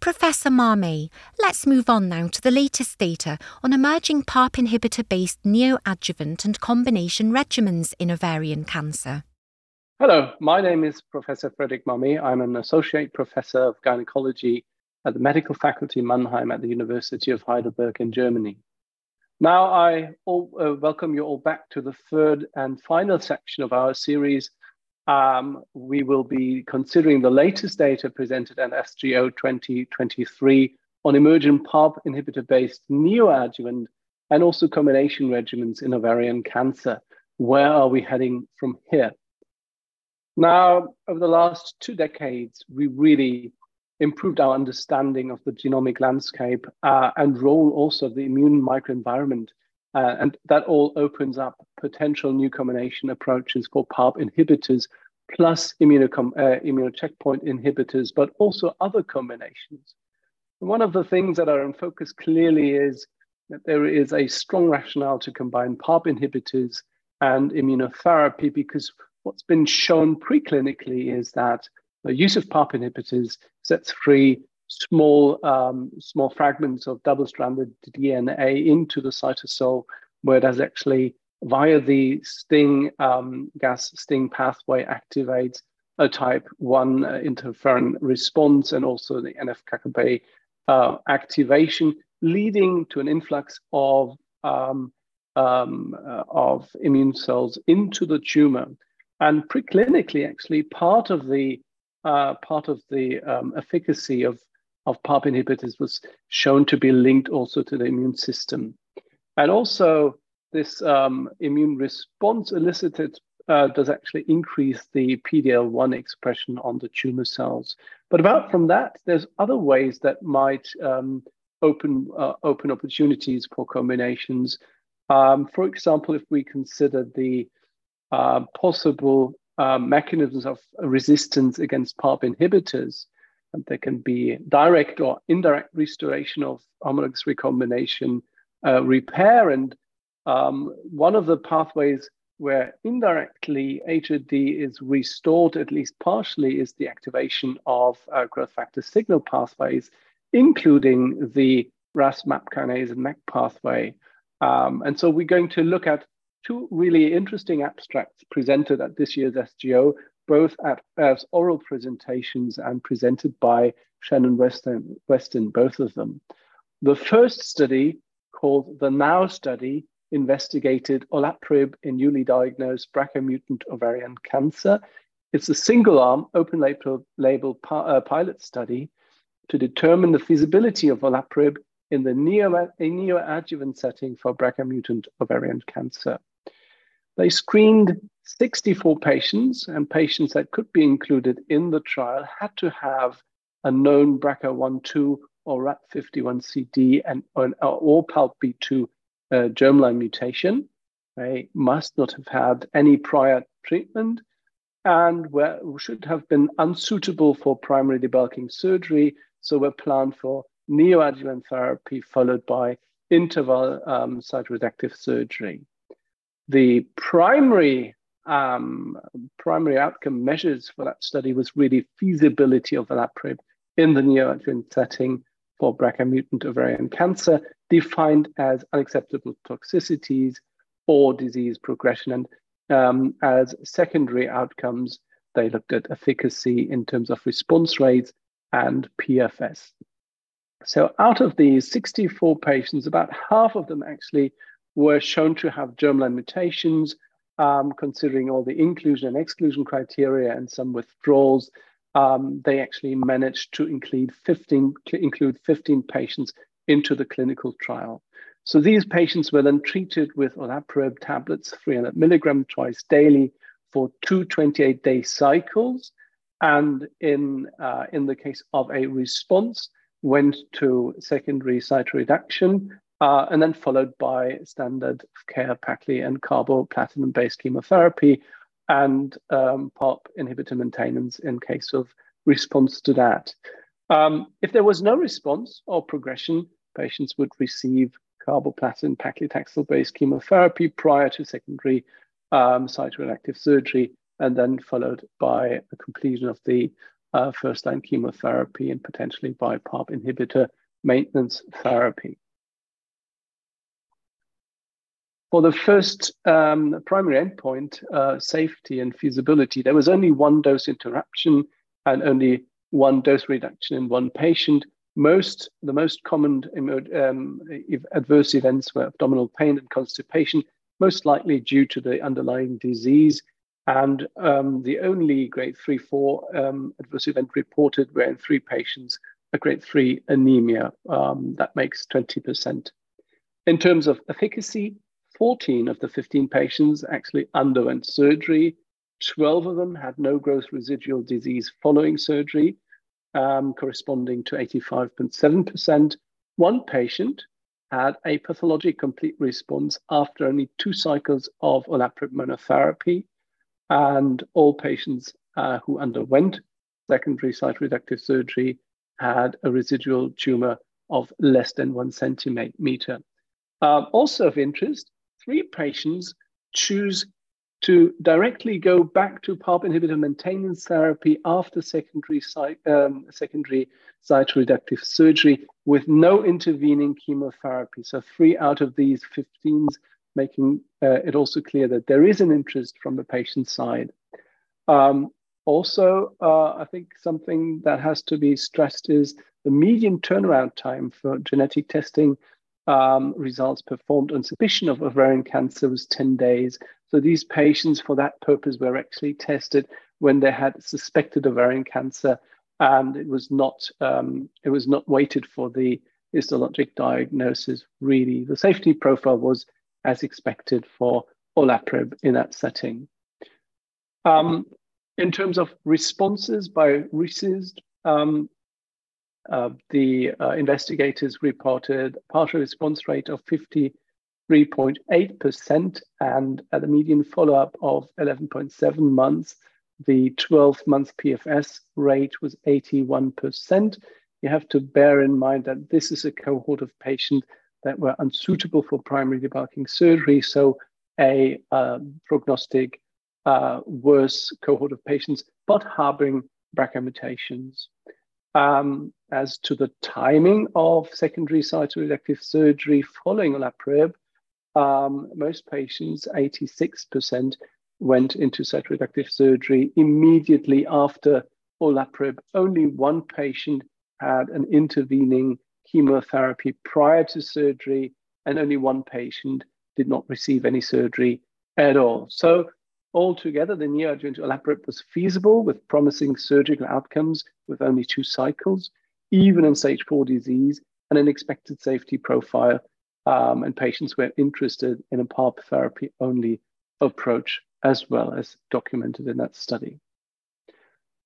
Professor Marmé, let's move on now to the latest data on emerging PARP inhibitor based neoadjuvant and combination regimens in ovarian cancer. Hello, my name is Professor Frederik Marmé. I'm an associate professor of gynecology at the medical faculty Mannheim at the University of Heidelberg in Germany. Now, I all, uh, welcome you all back to the third and final section of our series um, we will be considering the latest data presented at SGO 2023 on emerging PARP inhibitor-based neoadjuvant and also combination regimens in ovarian cancer. Where are we heading from here? Now, over the last two decades, we really improved our understanding of the genomic landscape uh, and role also of the immune microenvironment. Uh, and that all opens up potential new combination approaches for PARP inhibitors plus immunocom- uh, immunocheckpoint inhibitors, but also other combinations. one of the things that are in focus clearly is that there is a strong rationale to combine PARP inhibitors and immunotherapy because what's been shown preclinically is that the use of PARP inhibitors sets free small um, small fragments of double-stranded DNA into the cytosol, where it has actually via the STING um, gas STING pathway activates a type 1 uh, interferon response and also the NF-κB uh, activation, leading to an influx of, um, um, uh, of immune cells into the tumor. And preclinically, actually, part of the uh, part of the um, efficacy of, of PARP inhibitors was shown to be linked also to the immune system. And also, this um, immune response elicited uh, does actually increase the PD-L1 expression on the tumor cells. But apart from that, there's other ways that might um, open uh, open opportunities for combinations. Um, for example, if we consider the uh, possible uh, mechanisms of resistance against PARP inhibitors, and there can be direct or indirect restoration of homologous recombination uh, repair and um, one of the pathways where indirectly HRD is restored, at least partially, is the activation of uh, growth factor signal pathways, including the RAS MAP kinase and MEK pathway. Um, and so we're going to look at two really interesting abstracts presented at this year's SGO, both at, as oral presentations and presented by Shannon Westin, Westin, both of them. The first study, called the NOW study, investigated olaparib in newly diagnosed BRCA mutant ovarian cancer. It's a single arm, open label, label uh, pilot study to determine the feasibility of olaparib in the neo, neoadjuvant setting for BRCA mutant ovarian cancer. They screened 64 patients, and patients that could be included in the trial had to have a known BRCA1-2 or RAD51C/D and or, or PALB2 uh, germline mutation. They must not have had any prior treatment and were, should have been unsuitable for primary debulking surgery, so were planned for neoadjuvant therapy followed by interval um, cytoreductive surgery. The primary um, primary outcome measures for that study was really feasibility of olaparib in the neoadjuvant setting for BRCA mutant ovarian cancer, defined as unacceptable toxicities or disease progression. And um, as secondary outcomes, they looked at efficacy in terms of response rates and PFS. So, out of these 64 patients, about half of them actually were shown to have germline mutations, um, considering all the inclusion and exclusion criteria and some withdrawals um, they actually managed to include 15, include 15 patients into the clinical trial. So these patients were then treated with olaparib tablets, 300 milligram twice daily for two 28-day cycles. and in, uh, in the case of a response, went to secondary cytoreduction, uh, and then followed by standard of care Pacli and carboplatin-based chemotherapy and um, PARP inhibitor maintenance in case of response to that. Um, if there was no response or progression, patients would receive carboplatin paclitaxel-based chemotherapy prior to secondary um, cytoreductive surgery, and then followed by a completion of the uh, first-line chemotherapy and potentially by PARP inhibitor maintenance therapy. For the first um, primary endpoint, uh, safety and feasibility, there was only one dose interruption and only one dose reduction in one patient. Most, the most common um, adverse events were abdominal pain and constipation, most likely due to the underlying disease. And um, the only grade 3 4 um, adverse event reported were in three patients, a grade 3 anemia. Um, that makes 20%. In terms of efficacy, 14 of the 15 patients actually underwent surgery. 12 of them had no gross residual disease following surgery, um, corresponding to 85.7%. One patient had a pathologic complete response after only two cycles of olaparib monotherapy, and all patients uh, who underwent secondary cytoreductive surgery had a residual tumor of less than one centimeter. Um, also of interest, three patients choose to directly go back to PARP inhibitor maintenance therapy after secondary, um, secondary cytoreductive surgery with no intervening chemotherapy. So three out of these 15s making uh, it also clear that there is an interest from the patient side. Um, also, uh, I think something that has to be stressed is the median turnaround time for genetic testing um, results performed on suspicion of ovarian cancer was 10 days. So these patients, for that purpose, were actually tested when they had suspected ovarian cancer, and it was not um, it was not waited for the histologic diagnosis. Really, the safety profile was as expected for olaparib in that setting. Um, in terms of responses by RECIST, um, uh, the uh, investigators reported a partial response rate of 53.8% and at a median follow-up of 11.7 months, the 12-month PFS rate was 81%. You have to bear in mind that this is a cohort of patients that were unsuitable for primary debulking surgery, so a um, prognostic uh, worse cohort of patients, but harboring BRCA mutations. Um, as to the timing of secondary cytoreductive surgery following olaparib, um, most patients, 86%, went into cytoreductive surgery immediately after olaparib. Only one patient had an intervening chemotherapy prior to surgery, and only one patient did not receive any surgery at all. So Altogether, the neoadjuvant olaparib was feasible with promising surgical outcomes with only two cycles, even in stage four disease, and an expected safety profile. Um, and patients were interested in a PARP therapy only approach, as well as documented in that study.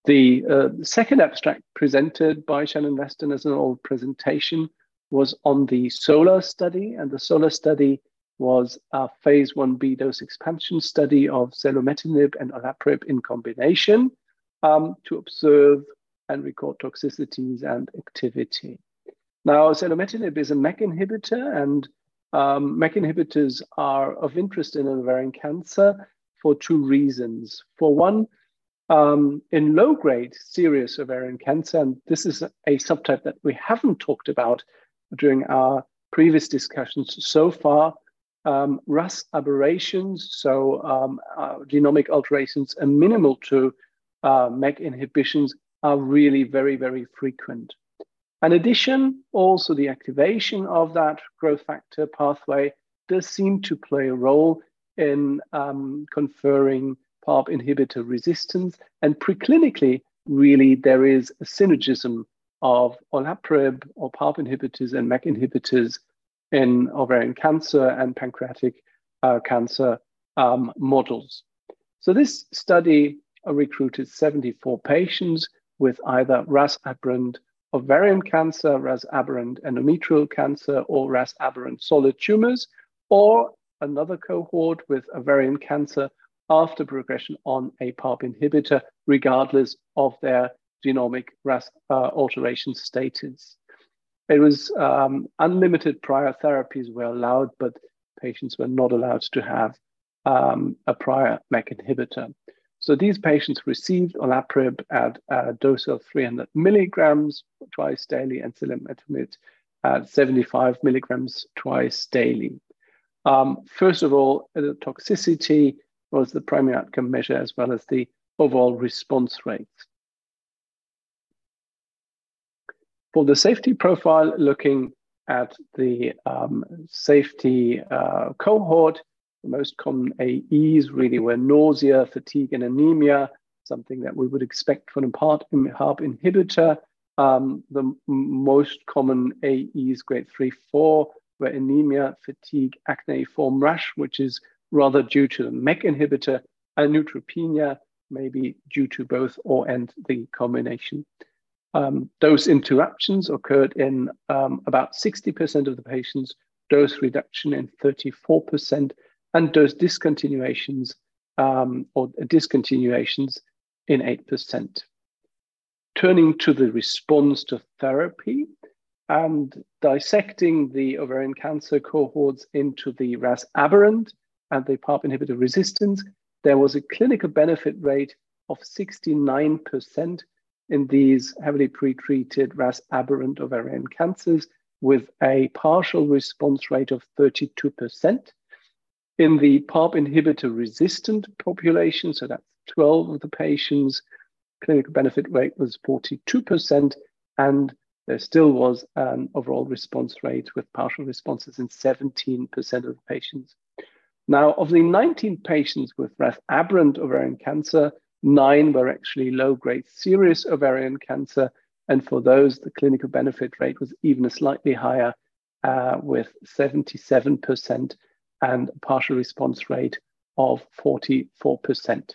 The uh, second abstract presented by Shannon Westin as an old presentation was on the SOLAR study, and the SOLAR study was a phase 1b dose expansion study of selumetinib and olaparib in combination um, to observe and record toxicities and activity. Now, selumetinib is a MEK inhibitor, and um, MEK inhibitors are of interest in ovarian cancer for two reasons. For one, um, in low grade serous ovarian cancer, and this is a subtype that we haven't talked about during our previous discussions so far, um, RAS aberrations, so um, uh, genomic alterations are minimal to uh, MEK inhibitions are really very, very frequent. In addition, also the activation of that growth factor pathway does seem to play a role in um, conferring PARP inhibitor resistance. And preclinically, really, there is a synergism of olaparib or PARP inhibitors and MEK inhibitors in ovarian cancer and pancreatic uh, cancer um, models. So this study recruited 74 patients with either RAS aberrant ovarian cancer, RAS aberrant endometrial cancer, or RAS aberrant solid tumors, or another cohort with ovarian cancer after progression on a PARP inhibitor, regardless of their genomic RAS uh, alteration status. It was um, unlimited prior therapies were allowed, but patients were not allowed to have um, a prior MEK inhibitor. So these patients received olaparib at a dose of 300 milligrams twice daily and selumetinib at 75 milligrams twice daily. Um, first of all, the toxicity was the primary outcome measure as well as the overall response rates. For the safety profile, looking at the um, safety uh, cohort, the most common AEs really were nausea, fatigue, and anemia, something that we would expect from a PARP inhibitor. Um, the most common AEs, grade 3, 4, were anemia, fatigue, acneiform rash, which is rather due to the MEK inhibitor, and neutropenia, maybe due to both or and the combination. Um, dose interruptions occurred in um, about 60% of the patients, dose reduction in 34%, and dose discontinuations um, or discontinuations in 8%. Turning to the response to therapy and dissecting the ovarian cancer cohorts into the RAS aberrant and the PARP inhibitor resistance, there was a clinical benefit rate of 69% in these heavily pretreated RAS aberrant ovarian cancers with a partial response rate of 32%. In the PARP inhibitor resistant population, so that's 12 of the patients, clinical benefit rate was 42%, and there still was an overall response rate with partial responses in 17% of the patients. Now, of the 19 patients with RAS aberrant ovarian cancer, nine were actually low grade serous ovarian cancer. And for those, the clinical benefit rate was even slightly higher uh, with 77% and a partial response rate of 44%.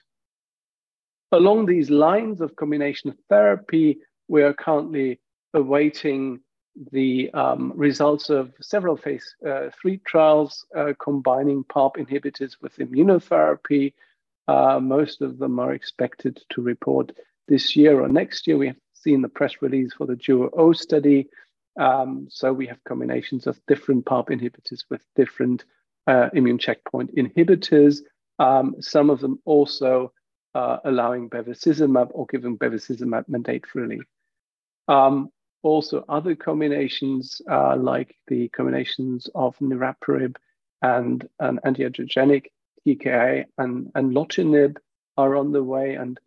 Along these lines of combination therapy, we are currently awaiting the um, results of several phase uh, three trials uh, combining PARP inhibitors with immunotherapy. Uh, most of them are expected to report this year or next year. We have seen the press release for the DUO-O study. Um, so we have combinations of different PARP inhibitors with different uh, immune checkpoint inhibitors. Um, some of them also uh, allowing bevacizumab or giving bevacizumab mandatorily. Um, also other combinations uh, like the combinations of niraparib and an antiangiogenic TKI and, anlotinib are on the way and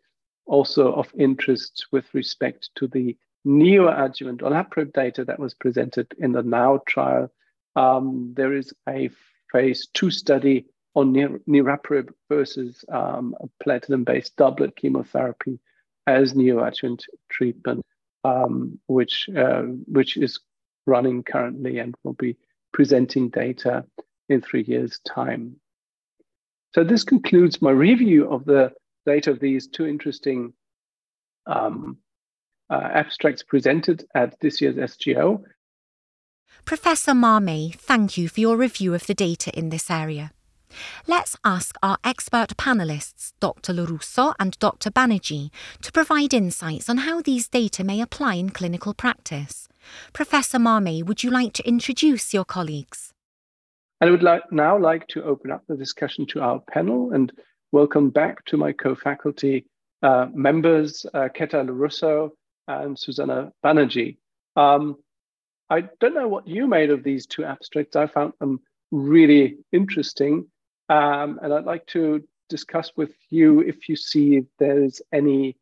also of interest with respect to the neoadjuvant olaparib data that was presented in the NOW trial. Um, there is a phase two study on niraparib versus um, platinum-based doublet chemotherapy as neoadjuvant treatment um, which uh, which is running currently and will be presenting data in three years' time. So this concludes my review of the data of these two interesting um, uh, abstracts presented at this year's SGO. Professor Marmé, thank you for your review of the data in this area. Let's ask our expert panelists, Dr. Lorusso and Dr. Banerjee, to provide insights on how these data may apply in clinical practice. Professor Marmé, would you like to introduce your colleagues? I would like, now like to open up the discussion to our panel and welcome back to my co-faculty uh, members, uh, Keta Lorusso and Susana Banerjee. Um, I don't know what you made of these two abstracts. I found them really interesting. Um, and I'd like to discuss with you if you see there's any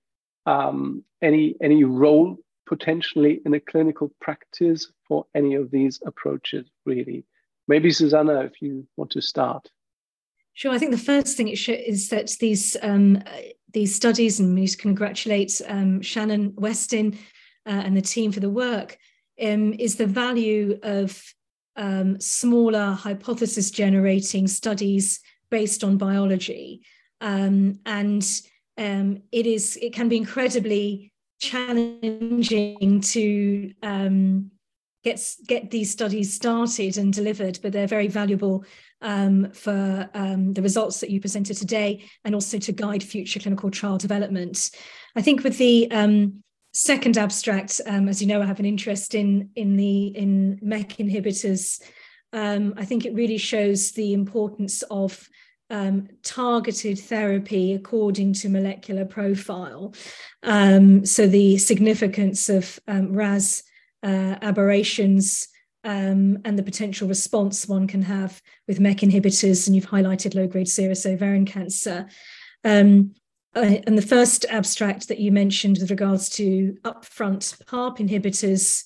um, any any role potentially in a clinical practice for any of these approaches. Really, maybe Susana, if you want to start. Sure. I think the first thing it shows is that these um, these studies, and we need to congratulate um, Shannon Westin uh, and the team for the work, um, is the value of um, smaller hypothesis generating studies based on biology. Um, and um, it is it can be incredibly challenging to um, get get these studies started and delivered, but they're very valuable um, for the results that you presented today, and also to guide future clinical trial development. I think with the second abstract, um, as you know, I have an interest in in the in MEK inhibitors. Um, I think it really shows the importance of um, targeted therapy according to molecular profile. Um, so the significance of um, RAS uh, aberrations um, and the potential response one can have with MEK inhibitors, and you've highlighted low-grade serous ovarian cancer. Um, uh, and the first abstract that you mentioned with regards to upfront PARP inhibitors,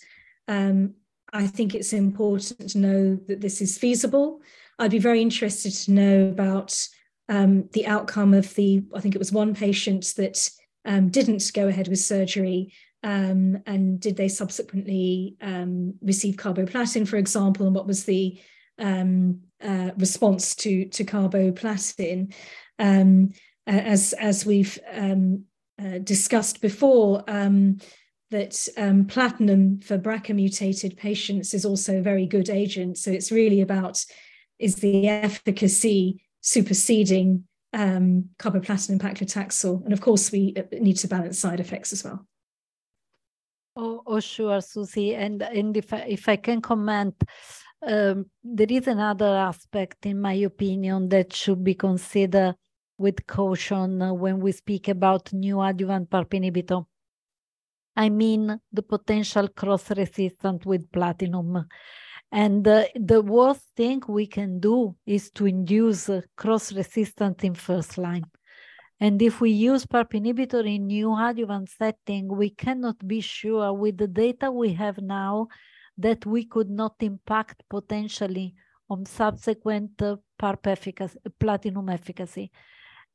um, I think it's important to know that this is feasible I'd be very interested to know about um, the outcome of the, I think it was one patient that um, didn't go ahead with surgery. Um, and did they subsequently um, receive carboplatin, for example, and what was the um, uh, response to, to carboplatin? Um, as, as we've uh, discussed before, that um, platinum for BRCA mutated patients is also a very good agent. So it's really about is the efficacy superseding um, carboplatin and paclitaxel. And of course, we uh, need to balance side effects as well. Oh, oh sure, Susie. And, and if, I, if I can comment, um, there is another aspect, in my opinion, that should be considered with caution when we speak about neoadjuvant PARP inhibitor. I mean the potential cross resistance with platinum. And uh, the worst thing we can do is to induce uh, cross resistance in first line. And if we use PARP inhibitor in neoadjuvant setting, we cannot be sure with the data we have now that we could not impact potentially on subsequent uh, PARP efficacy, platinum efficacy.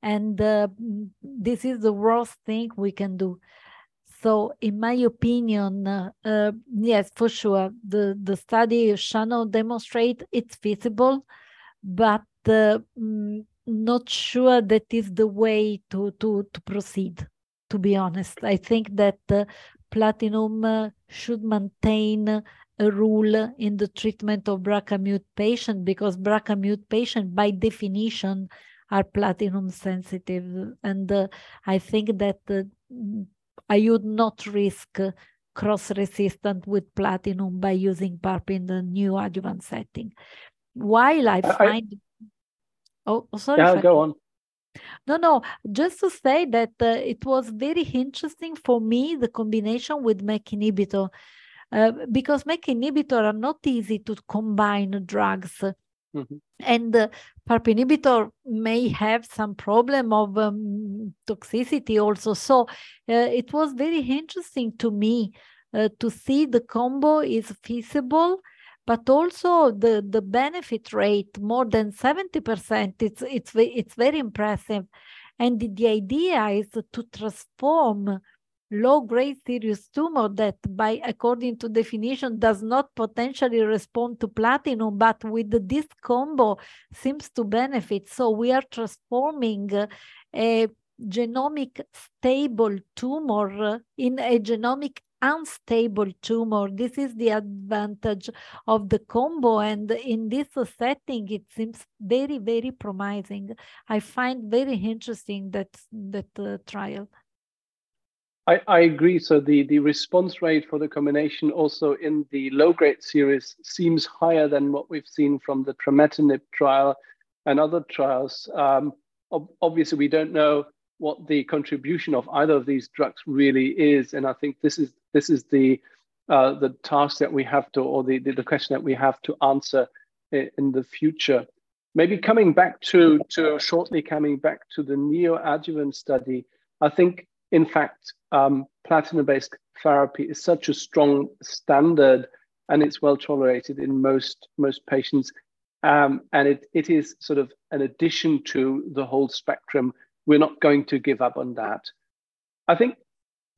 And uh, this is the worst thing we can do. So, in my opinion, uh, uh, yes, for sure, the, the study Shannon demonstrate it's feasible, but uh, mm, not sure that is the way to, to, to proceed, to be honest. I think that uh, platinum uh, should maintain a rule in the treatment of BRCA mute patient because BRCA mute patient by definition are platinum sensitive. And uh, I think that I would not risk cross resistant with platinum by using PARP in the neoadjuvant setting. While I find, I, oh, sorry. Yeah, go on. No, no, just to say that uh, it was very interesting for me the combination with MEK inhibitor uh, because MEK inhibitor are not easy to combine drugs. Mm-hmm. And uh, PARP inhibitor may have some problem of um, toxicity also. So uh, it was very interesting to me uh, to see the combo is feasible, but also the, the benefit rate more than 70%. It's, it's, it's very impressive. And the, the idea is to transform low-grade serous tumor that by according to definition does not potentially respond to platinum but with this combo seems to benefit. So we are transforming a genomic stable tumor in a genomic unstable tumor. This is the advantage of the combo and in this setting it seems very very promising. I find very interesting that that uh, trial I, I agree. So the, the response rate for the combination also in the low-grade serous seems higher than what we've seen from the trametinib trial and other trials. Um, ob- obviously, we don't know what the contribution of either of these drugs really is, and I think this is this is the uh, the task that we have to, or the, the, the question that we have to answer in, in the future. Maybe coming back to to shortly coming back to the neoadjuvant study, I think in fact, um, platinum-based therapy is such a strong standard, and it's well tolerated in most most patients. Um, and it, it is sort of an addition to the whole spectrum. We're not going to give up on that. I think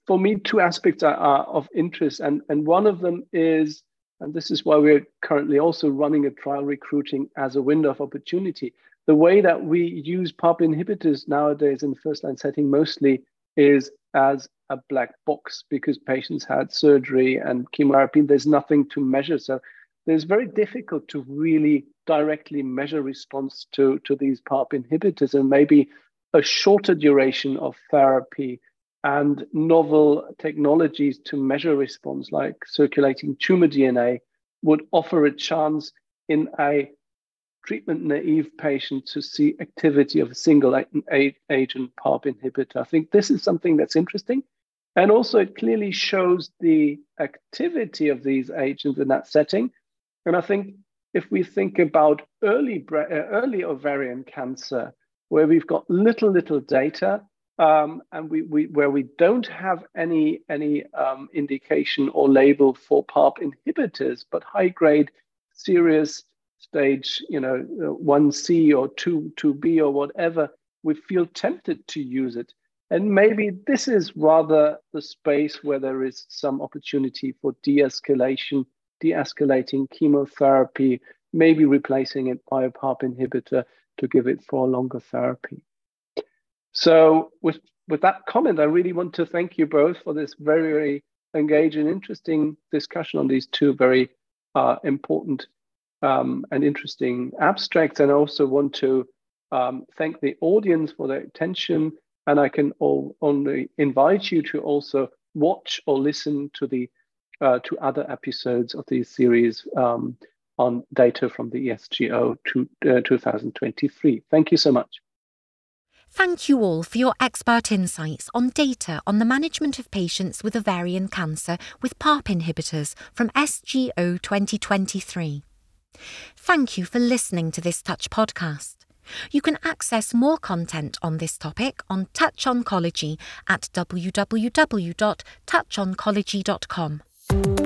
for me, two aspects are, are of interest, and, and one of them is and this is why we're currently also running a trial recruiting as a window of opportunity. The way that we use PARP inhibitors nowadays in the first line setting mostly is as a black box because patients had surgery and chemotherapy. There's nothing to measure. So it's very difficult to really directly measure response to, to these PARP inhibitors and maybe a shorter duration of therapy and novel technologies to measure response, like circulating tumor DNA, would offer a chance in a treatment naive patient to see activity of a single agent PARP inhibitor. I think this is something that's interesting. And also, it clearly shows the activity of these agents in that setting. And I think if we think about early, uh, early ovarian cancer, where we've got little, little data, um, and we, we, where we don't have any, any um, indication or label for PARP inhibitors, but high grade, serous stage, you know, 1C uh, or 2, 2B or whatever, we feel tempted to use it. And maybe this is rather the space where there is some opportunity for de escalation, de escalating chemotherapy, maybe replacing it by a PARP inhibitor to give it for a longer therapy. So with, with that comment, I really want to thank you both for this very, very engaging, interesting discussion on these two very uh, important um, and interesting abstracts. And I also want to um, thank the audience for their attention. And I can all, only invite you to also watch or listen to the uh, to other episodes of this series um, on data from the ESGO to, uh, 2023. Thank you so much. Thank you all for your expert insights on data on the management of patients with ovarian cancer with PARP inhibitors from SGO 2023. Thank you for listening to this touchPODCAST. You can access more content on this topic on touchONCOLOGY at www.touchoncology.com.